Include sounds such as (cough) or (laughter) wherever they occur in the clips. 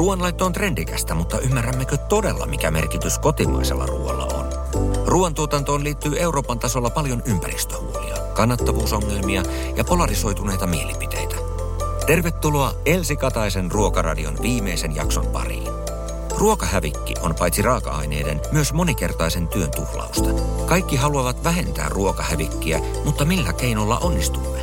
Ruoanlaitto on trendikästä, mutta ymmärrämmekö todella, mikä merkitys kotimaisella ruoalla on? Ruoantuotantoon liittyy Euroopan tasolla paljon ympäristöhuolia, kannattavuusongelmia ja polarisoituneita mielipiteitä. Tervetuloa Elsi Kataisen Ruokaradion viimeisen jakson pariin. Ruokahävikki on paitsi raaka-aineiden, myös monikertaisen työn tuhlausta. Kaikki haluavat vähentää ruokahävikkiä, mutta millä keinolla onnistumme?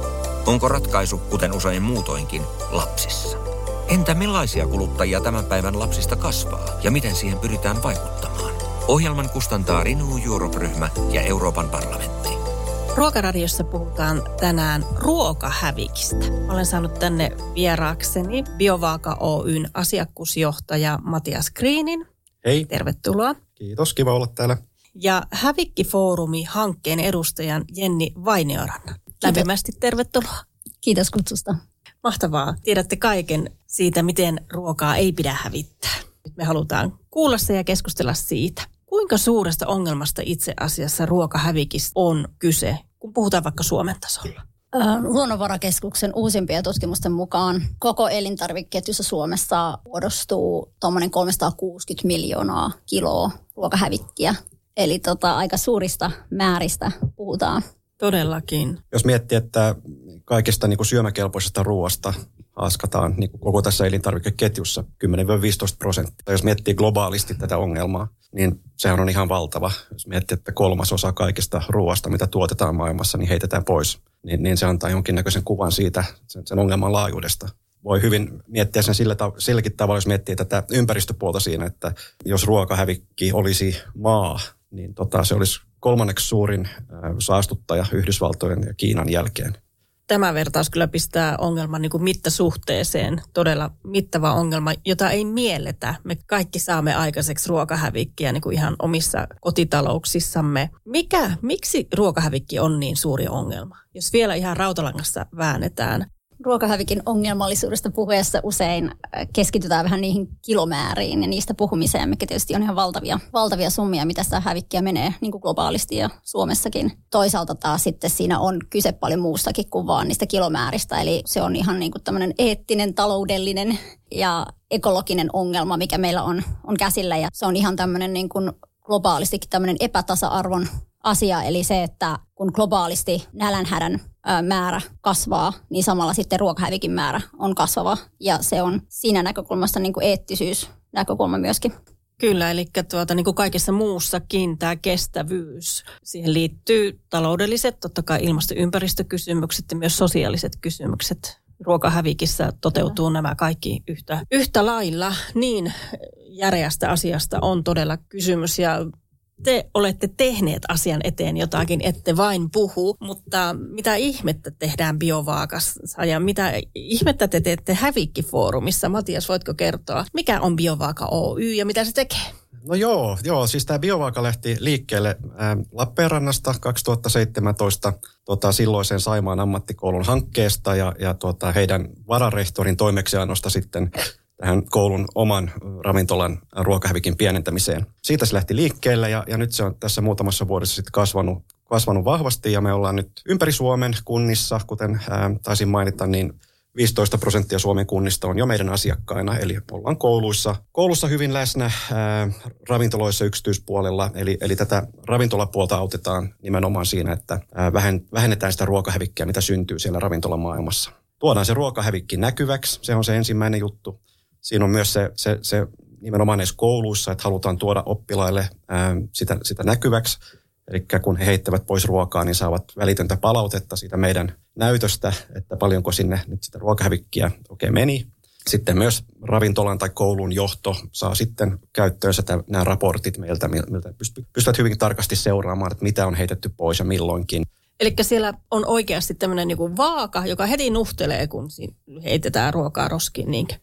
Onko ratkaisu, kuten usein muutoinkin, lapsissa? Entä millaisia kuluttajia tämän päivän lapsista kasvaa ja miten siihen pyritään vaikuttamaan? Ohjelman kustantaa Renew Europe-ryhmä ja Euroopan parlamentti. Ruokaradiossa puhutaan tänään ruokahävikistä. Olen saanut tänne vieraakseni Biovaaka Oyn asiakkuusjohtaja Matias Kriinin. Hei. Tervetuloa. Kiitos, kiva olla täällä. Ja Hävikkifoorumi hankkeen edustajan Jenni Vaineoranna. Lämpimästi tervetuloa. Kiitos kutsusta. Mahtavaa. Tiedätte kaiken siitä, miten ruokaa ei pidä hävittää. Nyt me halutaan kuulla se ja keskustella siitä. Kuinka suuresta ongelmasta itse asiassa ruokahävikistä on kyse, kun puhutaan vaikka Suomen tasolla? Luonnonvarakeskuksen uusimpien tutkimusten mukaan koko elintarvikeketjussa Suomessa muodostuu tuommoinen 360 miljoonaa kiloa ruokahävikkiä. Eli tota, aika suurista määristä puhutaan. Todellakin. Jos miettii, että kaikesta niin kuin syömäkelpoisesta ruoasta haaskataan niin kuin koko tässä elintarvikeketjussa 10-15 prosenttia. Jos miettii globaalisti tätä ongelmaa, niin sehän on ihan valtava. Jos miettii, että kolmasosa kaikesta ruoasta, mitä tuotetaan maailmassa, niin heitetään pois. Niin, niin se antaa jonkinnäköisen kuvan siitä, sen, sen ongelman laajuudesta. Voi hyvin miettiä sen sillä, silläkin tavalla, jos miettii tätä ympäristöpuolta siinä, että jos ruokahävikki olisi maa, niin tota, se olisi kolmanneksi suurin saastuttaja Yhdysvaltojen ja Kiinan jälkeen. Tämä vertaus kyllä pistää ongelman niin kuin mittasuhteeseen. Todella mittava ongelma, jota ei mielletä. Me kaikki saamme aikaiseksi ruokahävikkiä niin kuin ihan omissa kotitalouksissamme. Mikä, miksi ruokahävikki on niin suuri ongelma? Jos vielä ihan rautalangassa väännetään, ruokahävikin ongelmallisuudesta puhuessa usein äh, keskitytään vähän niihin kilomääriin ja niistä puhumiseen, mikä tietysti on ihan valtavia, valtavia summia, mitä sitä hävikkiä menee niin kuin globaalisti ja Suomessakin. Toisaalta taas sitten siinä on kyse paljon muustakin kuin vaan niistä kilomääristä, eli se on ihan niin kuin tämmöinen eettinen, taloudellinen ja ekologinen ongelma, mikä meillä on, on käsillä ja se on ihan tämmöinen niin kuin globaalistikin tämmöinen epätasa-arvon asia, eli se, että kun globaalisti nälänhädän määrä kasvaa, niin samalla sitten ruokahävikin määrä on kasvava. Ja se on siinä näkökulmasta niin kuin eettisyys näkökulma myöskin. Kyllä, eli tuota, niin kuin kaikessa muussakin tämä kestävyys, siihen liittyy taloudelliset, totta kai ilmasto- ja ympäristökysymykset ja myös sosiaaliset kysymykset. Ruokahävikissä toteutuu nämä kaikki yhtä, yhtä lailla. Niin järeästä asiasta on todella kysymys ja te olette tehneet asian eteen jotakin, ette vain puhu, mutta mitä ihmettä tehdään biovaakassa ja mitä ihmettä te teette Hävikki-foorumissa? Matias, voitko kertoa, mikä on Biovaaka Oy ja mitä se tekee? No joo, joo siis tämä Biovaaka lähti liikkeelle äh, Lappeenrannasta 2017 tota, silloisen Saimaan ammattikoulun hankkeesta ja, ja tota, heidän vararehtorin toimeksiannosta sitten tähän koulun oman ravintolan ruokahävikin pienentämiseen. Siitä se lähti liikkeelle ja, ja nyt se on tässä muutamassa vuodessa sitten kasvanut, kasvanut vahvasti ja me ollaan nyt ympäri Suomen kunnissa, kuten ää, taisin mainita, niin 15 prosenttia Suomen kunnista on jo meidän asiakkaina, eli ollaan kouluissa, koulussa hyvin läsnä, ää, ravintoloissa yksityispuolella, eli, eli tätä ravintolapuolta autetaan nimenomaan siinä, että ää, vähennetään sitä ruokahävikkiä, mitä syntyy siellä ravintolamaailmassa. Tuodaan se ruokahävikki näkyväksi, se on se ensimmäinen juttu siinä on myös se, se, se nimenomaan näissä kouluissa, että halutaan tuoda oppilaille ää, sitä, sitä näkyväksi. Eli kun he heittävät pois ruokaa, niin saavat välitöntä palautetta siitä meidän näytöstä, että paljonko sinne nyt sitä ruokahävikkiä oikein meni. Sitten myös ravintolan tai koulun johto saa sitten käyttöönsä nämä raportit meiltä, miltä pystyvät hyvin tarkasti seuraamaan, että mitä on heitetty pois ja milloinkin. Eli siellä on oikeasti tämmöinen niin vaaka, joka heti nuhtelee, kun heitetään ruokaa roskiin, niinkö?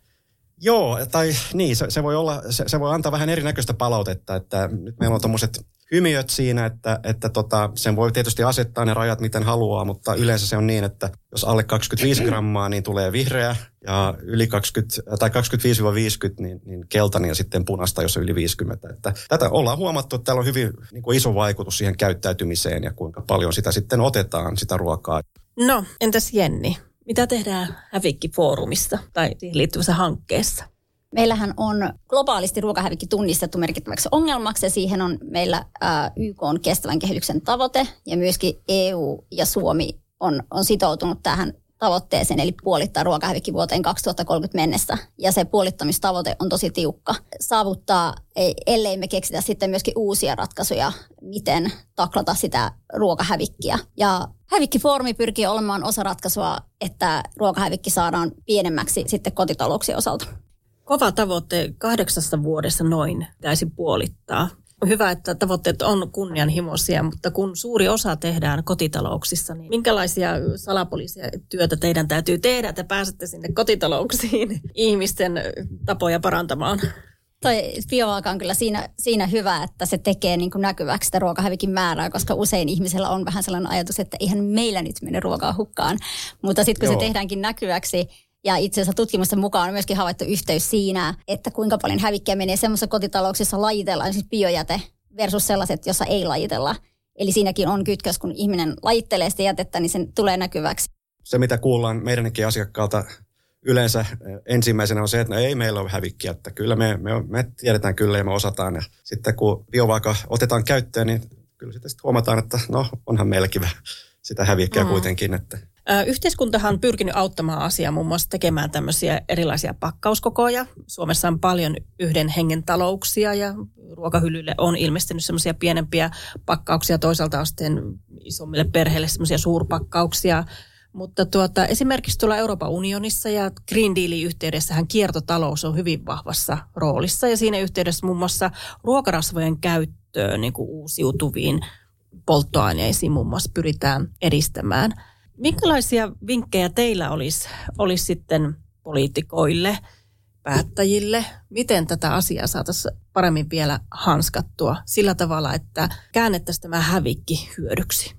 Joo, tai niin, se, se, voi olla, se, se voi antaa vähän erinäköistä palautetta, että nyt meillä on tuommoiset hymiöt siinä, että, että tota, sen voi tietysti asettaa ne rajat miten haluaa, mutta yleensä se on niin, että jos alle 25 grammaa, niin tulee vihreä ja yli 20, tai 25-50, niin, niin keltainen ja sitten punasta, jos on yli 50. Että tätä ollaan huomattu, että täällä on hyvin niin kuin iso vaikutus siihen käyttäytymiseen ja kuinka paljon sitä sitten otetaan, sitä ruokaa. No, entäs Jenni? Mitä tehdään Hävikki-foorumissa tai siihen liittyvässä hankkeessa? Meillähän on globaalisti ruokahävikki tunnistettu merkittäväksi ongelmaksi ja siihen on meillä YK on kestävän kehityksen tavoite ja myöskin EU ja Suomi on, on sitoutunut tähän tavoitteeseen, eli puolittaa ruokahävikki vuoteen 2030 mennessä. Ja se puolittamistavoite on tosi tiukka. Saavuttaa, ellei me keksitä sitten myöskin uusia ratkaisuja, miten taklata sitä ruokahävikkiä. Ja hävikkifoorumi pyrkii olemaan osa ratkaisua, että ruokahävikki saadaan pienemmäksi sitten kotitalouksien osalta. Kova tavoite kahdeksassa vuodessa noin täysin puolittaa hyvä, että tavoitteet on kunnianhimoisia, mutta kun suuri osa tehdään kotitalouksissa, niin minkälaisia salapoliisia työtä teidän täytyy tehdä, että pääsette sinne kotitalouksiin ihmisten tapoja parantamaan? Toi biovaaka on kyllä siinä, siinä hyvä, että se tekee niin kuin näkyväksi sitä ruokahävikin määrää, koska usein ihmisellä on vähän sellainen ajatus, että ihan meillä nyt mene ruokaa hukkaan. Mutta sitten kun Joo. se tehdäänkin näkyväksi, ja itse asiassa tutkimusten mukaan on myöskin havaittu yhteys siinä, että kuinka paljon hävikkiä menee semmoisessa kotitalouksissa lajitellaan, siis biojäte versus sellaiset, jossa ei lajitella. Eli siinäkin on kytkös, kun ihminen lajittelee sitä jätettä, niin sen tulee näkyväksi. Se, mitä kuullaan meidänkin asiakkaalta yleensä eh, ensimmäisenä on se, että no ei meillä ole hävikkiä, että kyllä me, me, me tiedetään kyllä ja me osataan. Ja sitten kun biovaaka otetaan käyttöön, niin kyllä sitten huomataan, että no onhan meilläkin sitä hävikkiä mm. kuitenkin. Että Yhteiskuntahan on pyrkinyt auttamaan asiaa muun muassa tekemään tämmöisiä erilaisia pakkauskokoja. Suomessa on paljon yhden hengen talouksia ja ruokahyllylle on ilmestynyt semmoisia pienempiä pakkauksia. Toisaalta on sitten isommille perheille semmoisia suurpakkauksia. Mutta tuota, esimerkiksi tuolla Euroopan unionissa ja Green Dealin yhteydessähän kiertotalous on hyvin vahvassa roolissa. Ja siinä yhteydessä muun muassa ruokarasvojen käyttöön niin kuin uusiutuviin polttoaineisiin muun muassa pyritään edistämään – Minkälaisia vinkkejä teillä olisi, olisi sitten poliitikoille, päättäjille, miten tätä asiaa saataisiin paremmin vielä hanskattua sillä tavalla, että käännettäisiin tämä hävikki hyödyksi?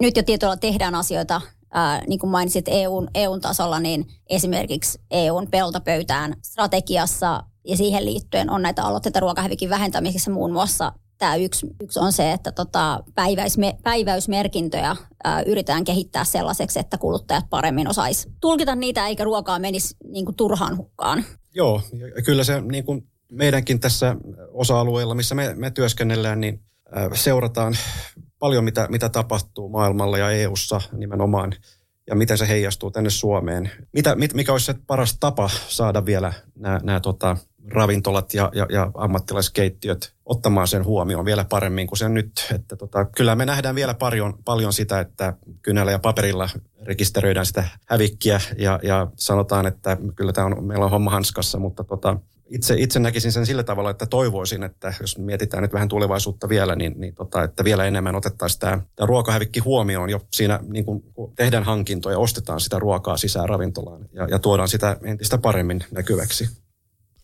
Nyt jo tietoilla tehdään asioita, ää, niin kuin mainitsit EUn, EUn tasolla, niin esimerkiksi EUn peltapöytään strategiassa ja siihen liittyen on näitä aloitteita ruokahävikin vähentämisessä muun muassa tämä yksi, yksi on se, että tota, päiväisme, päiväysmerkintöjä ää, yritetään kehittää sellaiseksi, että kuluttajat paremmin osais tulkita niitä eikä ruokaa menisi niin kuin, turhaan hukkaan. Joo, ja kyllä se niin kuin meidänkin tässä osa-alueella, missä me, me työskennellään, niin ää, seurataan paljon, mitä, mitä tapahtuu maailmalla ja EU:ssa nimenomaan ja miten se heijastuu tänne Suomeen. Mitä, mit, mikä olisi se paras tapa saada vielä nämä, nämä tota, ravintolat ja, ja, ja ammattilaiskeittiöt ottamaan sen huomioon vielä paremmin kuin se nyt. Että tota, kyllä me nähdään vielä paljon, paljon sitä, että kynällä ja paperilla rekisteröidään sitä hävikkiä ja, ja sanotaan, että kyllä tämä on, meillä on homma hanskassa, mutta tota, itse, itse näkisin sen sillä tavalla, että toivoisin, että jos mietitään nyt vähän tulevaisuutta vielä, niin, niin tota, että vielä enemmän otettaisiin tämä, tämä ruokahävikki huomioon jo siinä, niin kun tehdään hankintoja, ostetaan sitä ruokaa sisään ravintolaan ja, ja tuodaan sitä entistä paremmin näkyväksi.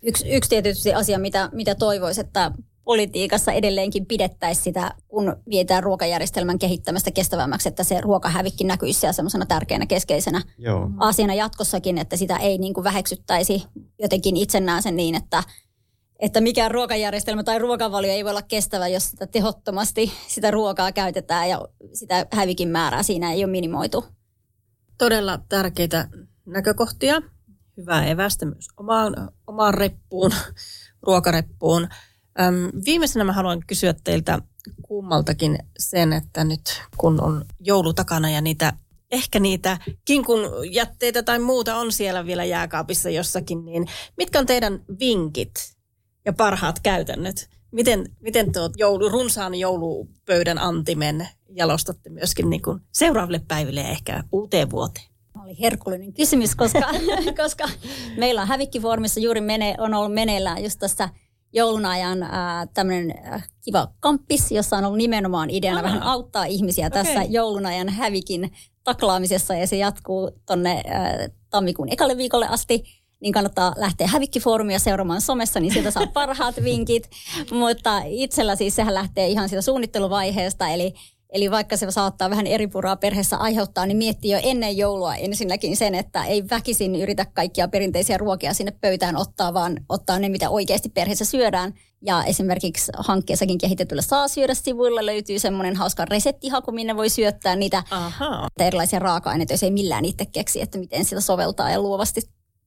Yksi, yksi tietysti asia, mitä, mitä toivoisi, että politiikassa edelleenkin pidettäisiin sitä, kun vietään ruokajärjestelmän kehittämästä kestävämmäksi, että se ruokahävikki näkyisi siellä semmoisena tärkeänä keskeisenä Joo. asiana jatkossakin, että sitä ei niin kuin väheksyttäisi. Jotenkin itse näen sen niin, että, että mikään ruokajärjestelmä tai ruokavalio ei voi olla kestävä, jos sitä tehottomasti sitä ruokaa käytetään ja sitä hävikin määrää siinä ei ole minimoitu. Todella tärkeitä näkökohtia. Hyvää evästä myös omaan, omaan reppuun, (laughs) ruokareppuun. Öm, viimeisenä mä haluan kysyä teiltä kummaltakin sen, että nyt kun on joulu takana ja niitä ehkä niitä kinkun jätteitä tai muuta on siellä vielä jääkaapissa jossakin, niin mitkä on teidän vinkit ja parhaat käytännöt? Miten, miten tuot joulu, runsaan joulupöydän antimen jalostatte myöskin niin kuin seuraaville päiville ja ehkä uuteen vuoteen? Oli herkullinen kysymys, koska, (laughs) koska meillä on hävikkifoorumissa juuri mene, on ollut meneillään just tässä joulun ajan tämmöinen kiva kamppis, jossa on ollut nimenomaan ideana Aha. vähän auttaa ihmisiä okay. tässä joulun ajan hävikin taklaamisessa ja se jatkuu tonne tammikuun ekalle viikolle asti niin kannattaa lähteä hävikkifoorumia seuraamaan somessa, niin sieltä saa parhaat (laughs) vinkit. Mutta itsellä siis sehän lähtee ihan siitä suunnitteluvaiheesta, eli Eli vaikka se saattaa vähän eri puraa perheessä aiheuttaa, niin miettii jo ennen joulua ensinnäkin sen, että ei väkisin yritä kaikkia perinteisiä ruokia sinne pöytään ottaa, vaan ottaa ne, mitä oikeasti perheessä syödään. Ja esimerkiksi hankkeessakin kehitetyllä saa syödä sivuilla löytyy semmoinen hauska reseptihaku, minne voi syöttää niitä Aha. erilaisia raaka-aineita, jos ei millään itse keksi, että miten sitä soveltaa ja luovasti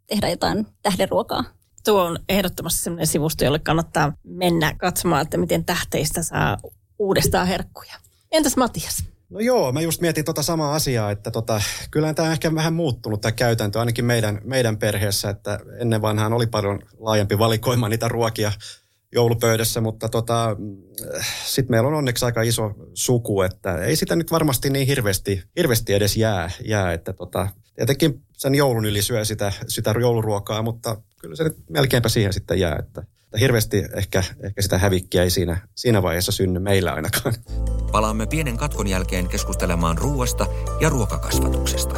tehdä jotain tähdenruokaa. Tuo on ehdottomasti sellainen sivusto, jolle kannattaa mennä katsomaan, että miten tähteistä saa uudestaan herkkuja. Entäs Matias? No joo, mä just mietin tota samaa asiaa, että tota, kyllä tämä on ehkä vähän muuttunut tämä käytäntö, ainakin meidän, meidän perheessä, että ennen vanhaan oli paljon laajempi valikoima niitä ruokia joulupöydässä, mutta tota, sitten meillä on onneksi aika iso suku, että ei sitä nyt varmasti niin hirveästi, hirveästi edes jää, jää että tota, tietenkin sen joulun yli syö sitä, sitä jouluruokaa, mutta kyllä se nyt melkeinpä siihen sitten jää, että, hirveästi ehkä, ehkä sitä hävikkiä ei siinä, siinä vaiheessa synny meillä ainakaan. Palaamme pienen katkon jälkeen keskustelemaan ruuasta ja ruokakasvatuksesta.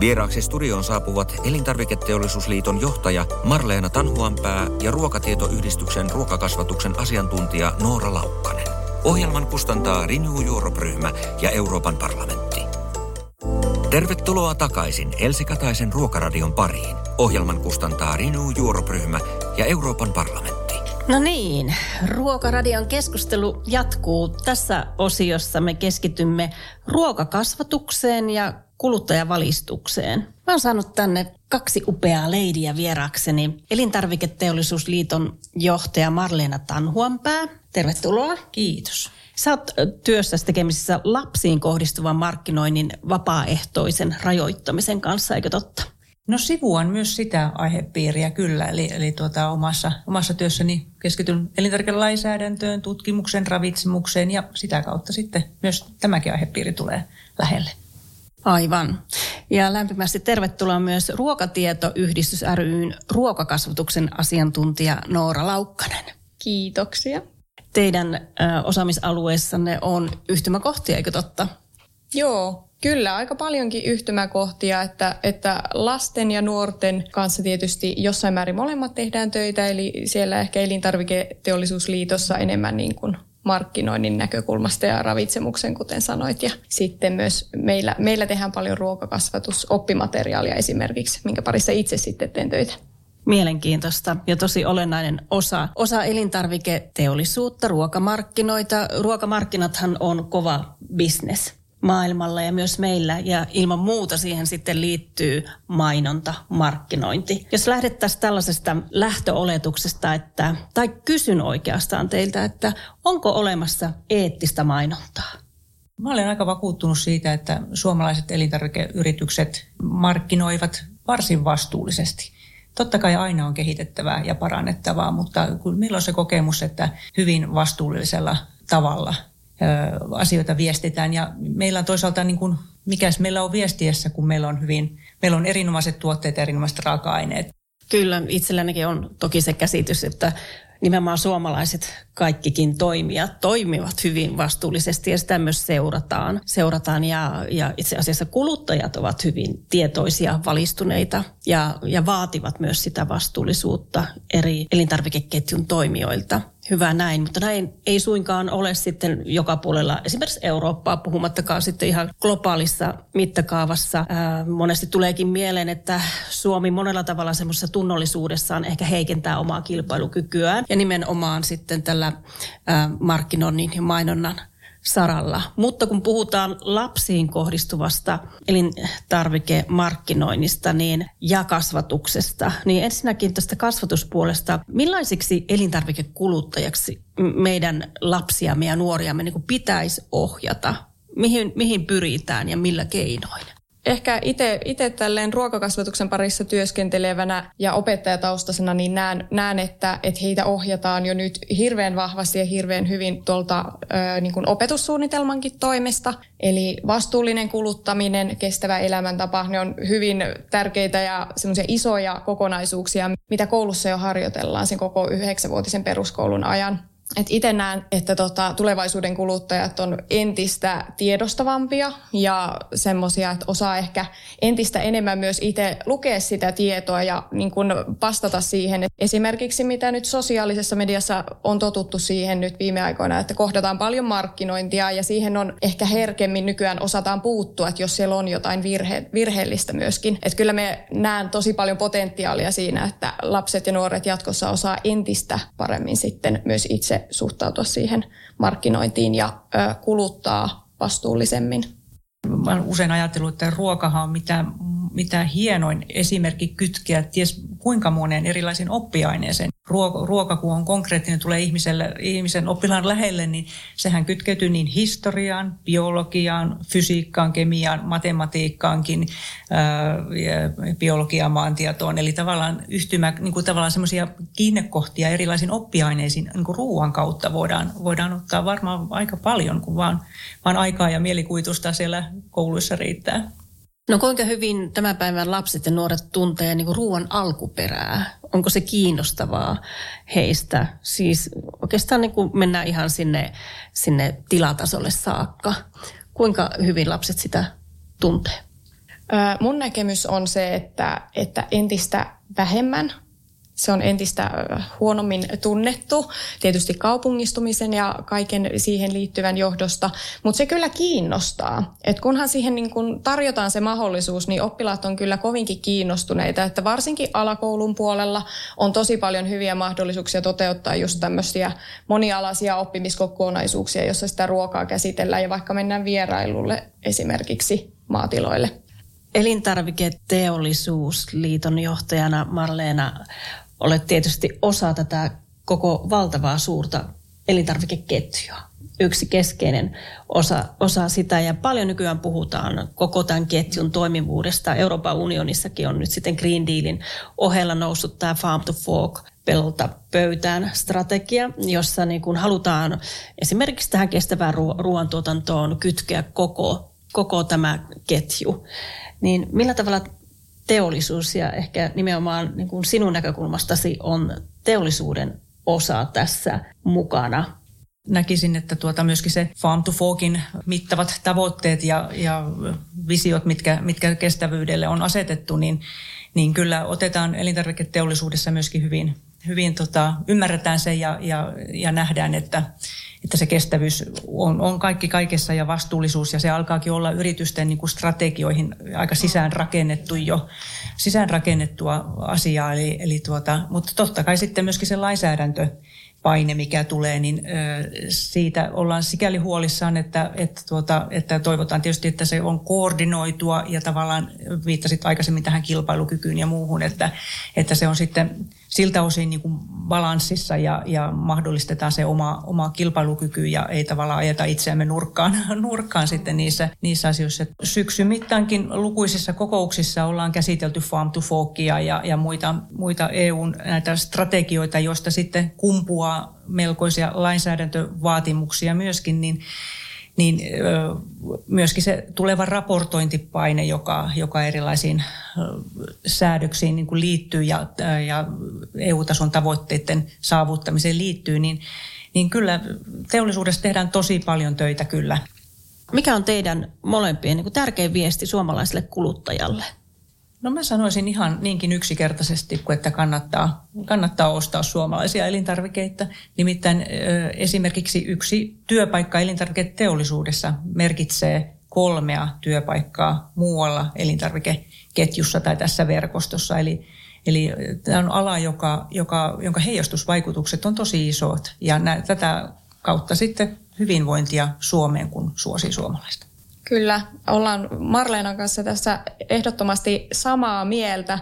Vieraaksi studioon saapuvat Elintarviketeollisuusliiton johtaja Marleena Tanhuanpää ja Ruokatietoyhdistyksen ruokakasvatuksen asiantuntija Noora Laukkanen. Ohjelman kustantaa Renew Europe-ryhmä ja Euroopan parlamentti. Tervetuloa takaisin Elsi Kataisen Ruokaradion pariin. Ohjelman kustantaa Renew Europe-ryhmä ja Euroopan parlamentti. No niin, Ruokaradion keskustelu jatkuu. Tässä osiossa me keskitymme ruokakasvatukseen ja kuluttajavalistukseen. Mä oon saanut tänne kaksi upeaa leidiä vierakseni. Elintarviketeollisuusliiton johtaja Marleena Tanhuanpää. Tervetuloa. Kiitos. Sä oot työssä tekemisissä lapsiin kohdistuvan markkinoinnin vapaaehtoisen rajoittamisen kanssa, eikö totta? No sivuan myös sitä aihepiiriä kyllä, eli, eli tuota, omassa, omassa työssäni keskityn elintarvikelainsäädäntöön, tutkimuksen, ravitsemukseen ja sitä kautta sitten myös tämäkin aihepiiri tulee lähelle. Aivan. Ja lämpimästi tervetuloa myös Ruokatietoyhdistys ryn ruokakasvatuksen asiantuntija Noora Laukkanen. Kiitoksia. Teidän ö, osaamisalueessanne on yhtymäkohtia, eikö totta? Joo, Kyllä, aika paljonkin yhtymäkohtia, että, että lasten ja nuorten kanssa tietysti jossain määrin molemmat tehdään töitä, eli siellä ehkä elintarviketeollisuusliitossa enemmän niin kuin markkinoinnin näkökulmasta ja ravitsemuksen, kuten sanoit. Ja sitten myös meillä, meillä tehdään paljon ruokakasvatusoppimateriaalia esimerkiksi, minkä parissa itse sitten teen töitä. Mielenkiintoista ja tosi olennainen osa, osa elintarviketeollisuutta, ruokamarkkinoita. Ruokamarkkinathan on kova bisnes maailmalla ja myös meillä. Ja ilman muuta siihen sitten liittyy mainonta, markkinointi. Jos lähdettäisiin tällaisesta lähtöoletuksesta, että, tai kysyn oikeastaan teiltä, että onko olemassa eettistä mainontaa? Mä olen aika vakuuttunut siitä, että suomalaiset elintarvikeyritykset markkinoivat varsin vastuullisesti. Totta kai aina on kehitettävää ja parannettavaa, mutta milloin se kokemus, että hyvin vastuullisella tavalla asioita viestitään. Ja meillä on toisaalta, niin kuin, mikäs meillä on viestiessä, kun meillä on hyvin, meillä on erinomaiset tuotteet, erinomaiset raaka-aineet. Kyllä, itsellänikin on toki se käsitys, että nimenomaan suomalaiset kaikkikin toimijat toimivat hyvin vastuullisesti ja sitä myös seurataan. seurataan ja, ja itse asiassa kuluttajat ovat hyvin tietoisia, valistuneita ja, ja vaativat myös sitä vastuullisuutta eri elintarvikeketjun toimijoilta hyvä näin, mutta näin ei suinkaan ole sitten joka puolella esimerkiksi Eurooppaa, puhumattakaan sitten ihan globaalissa mittakaavassa. Ää, monesti tuleekin mieleen, että Suomi monella tavalla semmoisessa tunnollisuudessaan ehkä heikentää omaa kilpailukykyään ja nimenomaan sitten tällä ää, markkinoinnin ja mainonnan saralla. Mutta kun puhutaan lapsiin kohdistuvasta elintarvikemarkkinoinnista niin, ja kasvatuksesta, niin ensinnäkin tästä kasvatuspuolesta, millaisiksi elintarvikekuluttajaksi meidän lapsiamme ja nuoriamme niin pitäisi ohjata? Mihin, mihin pyritään ja millä keinoin? Ehkä itse tälleen ruokakasvatuksen parissa työskentelevänä ja opettajataustaisena, niin näen, näen että, että heitä ohjataan jo nyt hirveän vahvasti ja hirveän hyvin tuolta ö, niin kuin opetussuunnitelmankin toimesta. Eli vastuullinen kuluttaminen, kestävä elämäntapa, ne on hyvin tärkeitä ja semmoisia isoja kokonaisuuksia, mitä koulussa jo harjoitellaan sen koko yhdeksänvuotisen peruskoulun ajan. Et itse näen, että tota, tulevaisuuden kuluttajat on entistä tiedostavampia ja semmoisia, että osaa ehkä entistä enemmän myös itse lukea sitä tietoa ja niin kun vastata siihen. Et esimerkiksi mitä nyt sosiaalisessa mediassa on totuttu siihen nyt viime aikoina, että kohdataan paljon markkinointia ja siihen on ehkä herkemmin nykyään osataan puuttua, että jos siellä on jotain virhe, virheellistä myöskin. Että kyllä me näen tosi paljon potentiaalia siinä, että lapset ja nuoret jatkossa osaa entistä paremmin sitten myös itse suhtautua siihen markkinointiin ja kuluttaa vastuullisemmin. Mä olen usein ajatellut, että ruokahan on mitä mitä hienoin esimerkki kytkeä ties kuinka moneen erilaisiin oppiaineeseen. Ruoka, ruoka kun on konkreettinen, tulee ihmiselle, ihmisen oppilaan lähelle, niin sehän kytkeytyy niin historiaan, biologiaan, fysiikkaan, kemiaan, matematiikkaankin, ää, biologiaan, maantietoon. Eli tavallaan yhtymä, niin kuin tavallaan semmoisia kiinnekohtia erilaisiin oppiaineisiin niin kuin ruoan kautta voidaan, voidaan ottaa varmaan aika paljon, kun vaan, vaan aikaa ja mielikuvitusta siellä kouluissa riittää. No kuinka hyvin tämän päivän lapset ja nuoret tuntee niin kuin ruoan alkuperää? Onko se kiinnostavaa heistä? Siis oikeastaan niin kuin mennään ihan sinne, sinne tilatasolle saakka. Kuinka hyvin lapset sitä tuntee? Mun näkemys on se, että, että entistä vähemmän se on entistä huonommin tunnettu, tietysti kaupungistumisen ja kaiken siihen liittyvän johdosta, mutta se kyllä kiinnostaa. Et kunhan siihen niin kun tarjotaan se mahdollisuus, niin oppilaat on kyllä kovinkin kiinnostuneita, että varsinkin alakoulun puolella on tosi paljon hyviä mahdollisuuksia toteuttaa just tämmöisiä monialaisia oppimiskokonaisuuksia, jossa sitä ruokaa käsitellään ja vaikka mennään vierailulle esimerkiksi maatiloille. Elintarviketeollisuusliiton johtajana Marleena olet tietysti osa tätä koko valtavaa suurta elintarvikeketjua. Yksi keskeinen osa, osa sitä ja paljon nykyään puhutaan koko tämän ketjun toimivuudesta. Euroopan unionissakin on nyt sitten Green Dealin ohella noussut tämä Farm to Fork pelolta pöytään strategia, jossa niin kuin halutaan esimerkiksi tähän kestävään ruoantuotantoon kytkeä koko, koko tämä ketju. Niin millä tavalla teollisuus ja ehkä nimenomaan niin kuin sinun näkökulmastasi on teollisuuden osa tässä mukana? Näkisin, että tuota myöskin se Farm to Forkin mittavat tavoitteet ja, ja visiot, mitkä, mitkä kestävyydelle on asetettu, niin, niin kyllä otetaan elintarviketeollisuudessa myöskin hyvin, hyvin tota, ymmärretään se ja, ja, ja nähdään, että, että se kestävyys on, on kaikki kaikessa ja vastuullisuus ja se alkaakin olla yritysten niin kuin strategioihin aika sisään rakennettu jo, sisään rakennettua asiaa. Eli, eli tuota, mutta totta kai sitten myöskin se lainsäädäntö, paine, mikä tulee, niin siitä ollaan sikäli huolissaan, että, että, tuota, että toivotaan tietysti, että se on koordinoitua ja tavallaan viittasit aikaisemmin tähän kilpailukykyyn ja muuhun, että, että se on sitten siltä osin niin kuin balanssissa ja, ja mahdollistetaan se oma, oma kilpailukyky ja ei tavallaan ajeta itseämme nurkkaan, (laughs) nurkkaan sitten niissä, niissä asioissa. Syksyn mittaankin lukuisissa kokouksissa ollaan käsitelty Farm to Forkia ja, ja muita, muita EUn näitä strategioita, joista sitten kumpuaa melkoisia lainsäädäntövaatimuksia myöskin, niin niin myöskin se tuleva raportointipaine, joka, joka erilaisiin säädöksiin niin kuin liittyy ja, ja EU-tason tavoitteiden saavuttamiseen liittyy, niin, niin kyllä teollisuudessa tehdään tosi paljon töitä kyllä. Mikä on teidän molempien niin kuin tärkein viesti suomalaiselle kuluttajalle? No mä sanoisin ihan niinkin yksinkertaisesti kuin, että kannattaa, kannattaa ostaa suomalaisia elintarvikeita. Nimittäin esimerkiksi yksi työpaikka elintarviketeollisuudessa merkitsee kolmea työpaikkaa muualla elintarvikeketjussa tai tässä verkostossa. Eli, eli tämä on ala, joka, joka, jonka heijastusvaikutukset on tosi isot ja nä, tätä kautta sitten hyvinvointia Suomeen, kun suosii suomalaista. Kyllä, ollaan Marleenan kanssa tässä ehdottomasti samaa mieltä.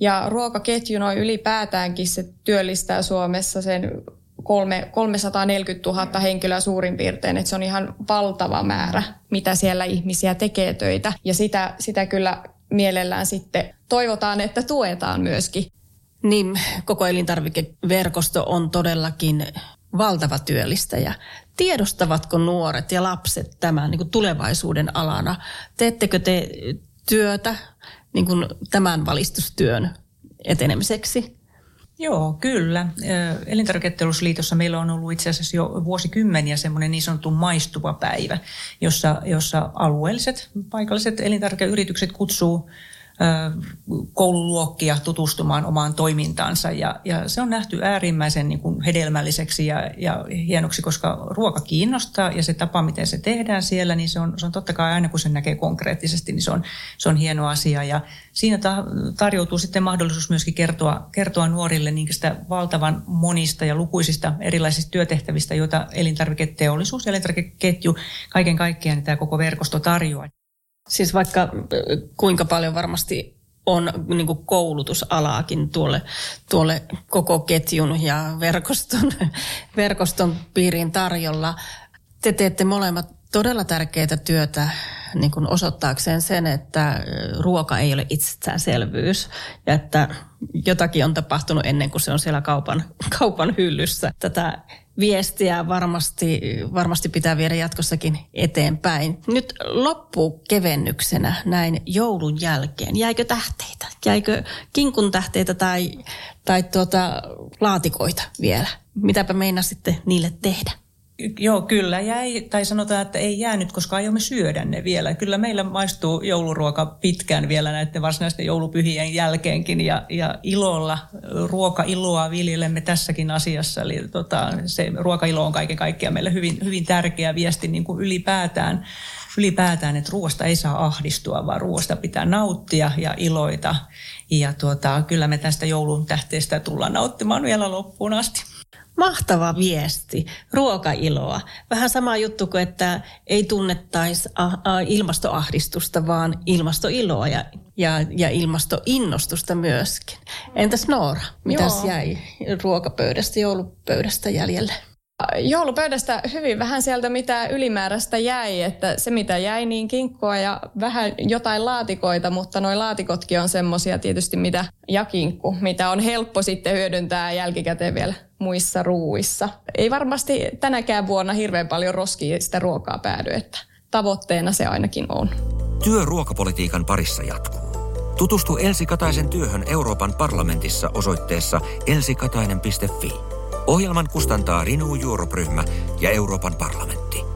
Ja ruokaketju noin ylipäätäänkin se työllistää Suomessa sen kolme, 340 000 henkilöä suurin piirtein, että se on ihan valtava määrä, mitä siellä ihmisiä tekee töitä. Ja sitä, sitä kyllä mielellään sitten toivotaan, että tuetaan myöskin. Niin, koko elintarvikeverkosto on todellakin valtava työllistäjä. Tiedostavatko nuoret ja lapset tämän niin kuin tulevaisuuden alana? Teettekö te työtä niin kuin tämän valistustyön etenemiseksi? Joo, kyllä. Elintarviketeollisuusliitossa meillä on ollut itse asiassa jo vuosikymmeniä semmoinen niin sanottu maistuva päivä, jossa, jossa alueelliset, paikalliset elintarvikeyritykset kutsuu koululuokkia tutustumaan omaan toimintaansa. Ja, ja se on nähty äärimmäisen niin kuin hedelmälliseksi ja, ja hienoksi, koska ruoka kiinnostaa ja se tapa, miten se tehdään siellä, niin se on, se on totta kai aina kun se näkee konkreettisesti, niin se on, se on hieno asia. Ja siinä ta, tarjoutuu sitten mahdollisuus myöskin kertoa, kertoa nuorille sitä valtavan monista ja lukuisista erilaisista työtehtävistä, joita elintarviketeollisuus elintarvikeketju kaiken kaikkiaan niin tämä koko verkosto tarjoaa. Siis vaikka kuinka paljon varmasti on niin kuin koulutusalaakin tuolle, tuolle koko ketjun ja verkoston, (laughs) verkoston piiriin tarjolla. Te teette molemmat todella tärkeää työtä niin kuin osoittaakseen sen, että ruoka ei ole itsestäänselvyys ja että jotakin on tapahtunut ennen kuin se on siellä kaupan, (laughs) kaupan hyllyssä. Tätä viestiä varmasti, varmasti pitää viedä jatkossakin eteenpäin. Nyt loppuu kevennyksenä näin joulun jälkeen. Jäikö tähteitä? Jäikö kinkun tähteitä tai, tai tuota, laatikoita vielä? Mitäpä meinaa sitten niille tehdä? Joo, kyllä jäi, tai sanotaan, että ei jäänyt, koska aiomme syödä ne vielä. Kyllä meillä maistuu jouluruoka pitkään vielä näiden varsinaisten joulupyhien jälkeenkin ja, ja ilolla, ruokailoa viljelemme tässäkin asiassa. Eli tota, se ruokailo on kaiken kaikkiaan meille hyvin, hyvin tärkeä viesti niin kuin ylipäätään, ylipäätään, että ruoasta ei saa ahdistua, vaan ruoasta pitää nauttia ja iloita. Ja tuota, kyllä me tästä joulun tähteestä tullaan nauttimaan vielä loppuun asti. Mahtava viesti, ruokailoa. Vähän sama juttu kuin, että ei tunnettaisi ilmastoahdistusta, vaan ilmastoiloa ja, ja, ja ilmastoinnostusta myöskin. Entäs Noora, mitäs jäi ruokapöydästä, joulupöydästä jäljelle? Joulupöydästä hyvin vähän sieltä mitä ylimääräistä jäi, että se mitä jäi niin kinkkoa ja vähän jotain laatikoita, mutta noin laatikotkin on semmosia tietysti mitä ja kinkku, mitä on helppo sitten hyödyntää jälkikäteen vielä muissa ruuissa. Ei varmasti tänäkään vuonna hirveän paljon roskia sitä ruokaa päädy, että tavoitteena se ainakin on. Työ ruokapolitiikan parissa jatkuu. Tutustu Elsi Kataisen työhön Euroopan parlamentissa osoitteessa elsikatainen.fi. Ohjelman kustantaa Renew Europe-ryhmä ja Euroopan parlamentti.